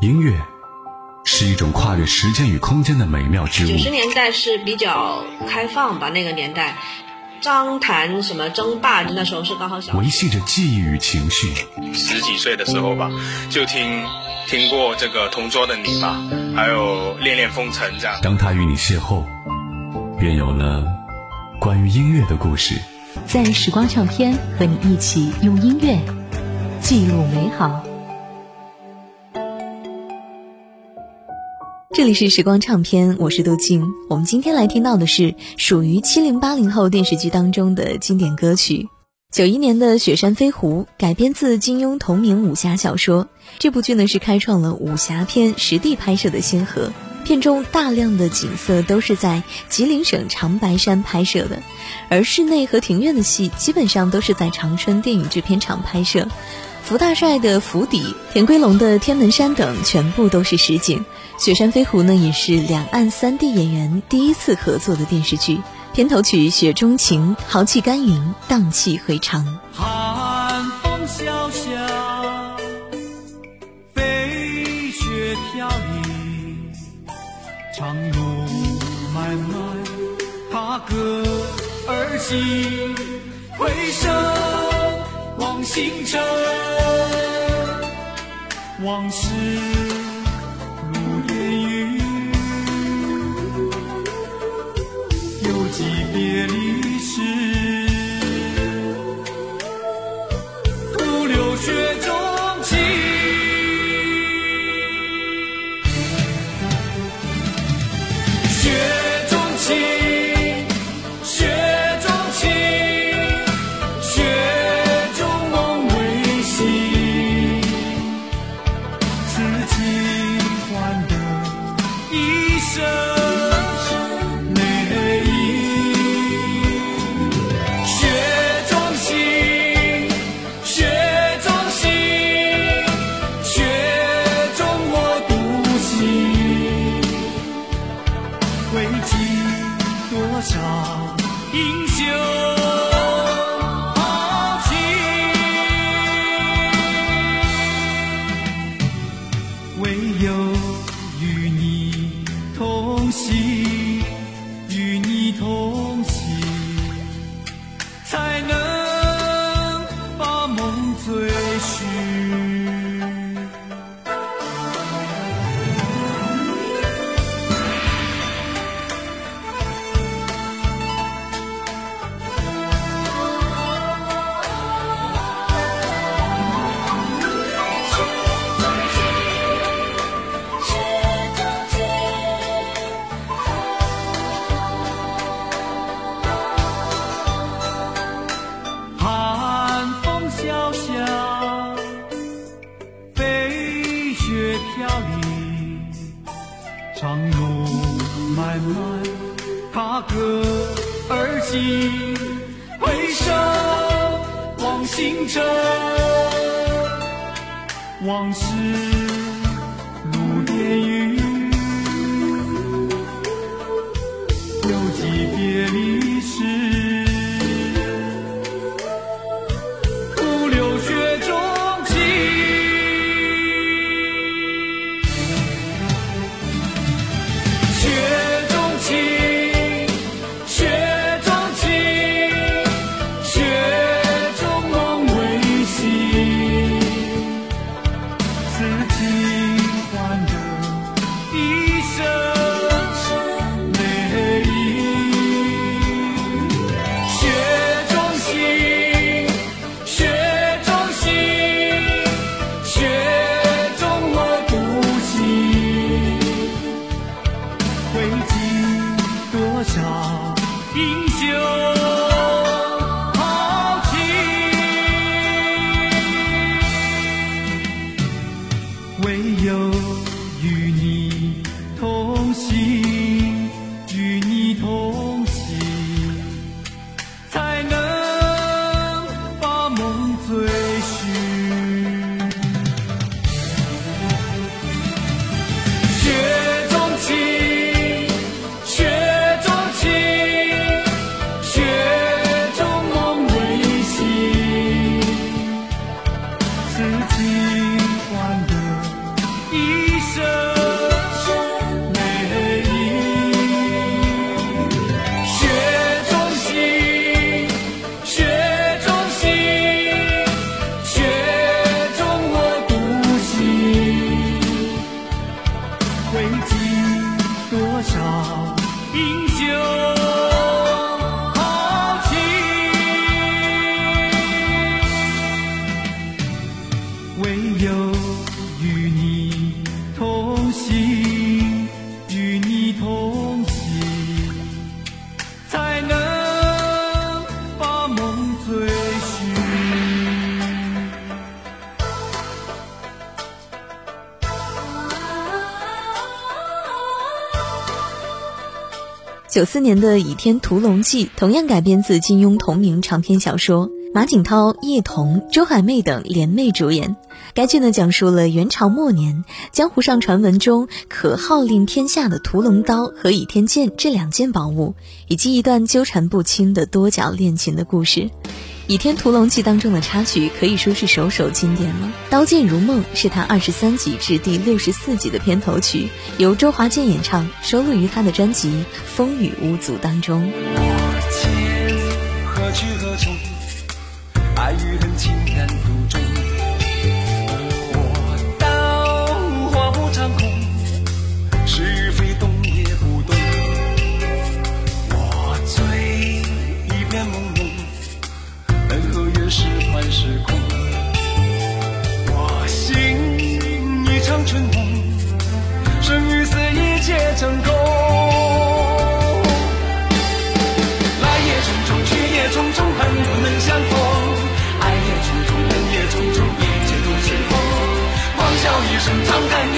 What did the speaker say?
音乐是一种跨越时间与空间的美妙之物。九十年代是比较开放吧，那个年代，张谈什么争霸，那时候是刚好小。维系着记忆与情绪。十几岁的时候吧，就听听过这个《同桌的你》吧，还有《恋恋风尘》这样。当他与你邂逅，便有了关于音乐的故事。在时光唱片和你一起用音乐记录美好。这里是时光唱片，我是杜静。我们今天来听到的是属于七零八零后电视剧当中的经典歌曲。九一年的《雪山飞狐》改编自金庸同名武侠小说，这部剧呢是开创了武侠片实地拍摄的先河。片中大量的景色都是在吉林省长白山拍摄的，而室内和庭院的戏基本上都是在长春电影制片厂拍摄。福大帅的府邸、田归龙的天门山等全部都是实景。《雪山飞狐》呢，也是两岸三地演员第一次合作的电视剧。片头曲《雪中情》，豪气干云，荡气回肠。寒风萧萧，飞雪飘零，长路漫漫，踏歌而行，回首望星辰，往事。别离时，徒留血。回星辰，往事如烟云，喜欢心九四年的《倚天屠龙记》同样改编自金庸同名长篇小说，马景涛、叶童、周海媚等联袂主演。该剧呢讲述了元朝末年江湖上传闻中可号令天下的屠龙刀和倚天剑这两件宝物，以及一段纠缠不清的多角恋情的故事。《倚天屠龙记》当中的插曲可以说是首首经典了，《刀剑如梦》是他二十三集至第六十四集的片头曲，由周华健演唱，收录于他的专辑《风雨无阻》当中。情何去何从？爱与恨情唱在，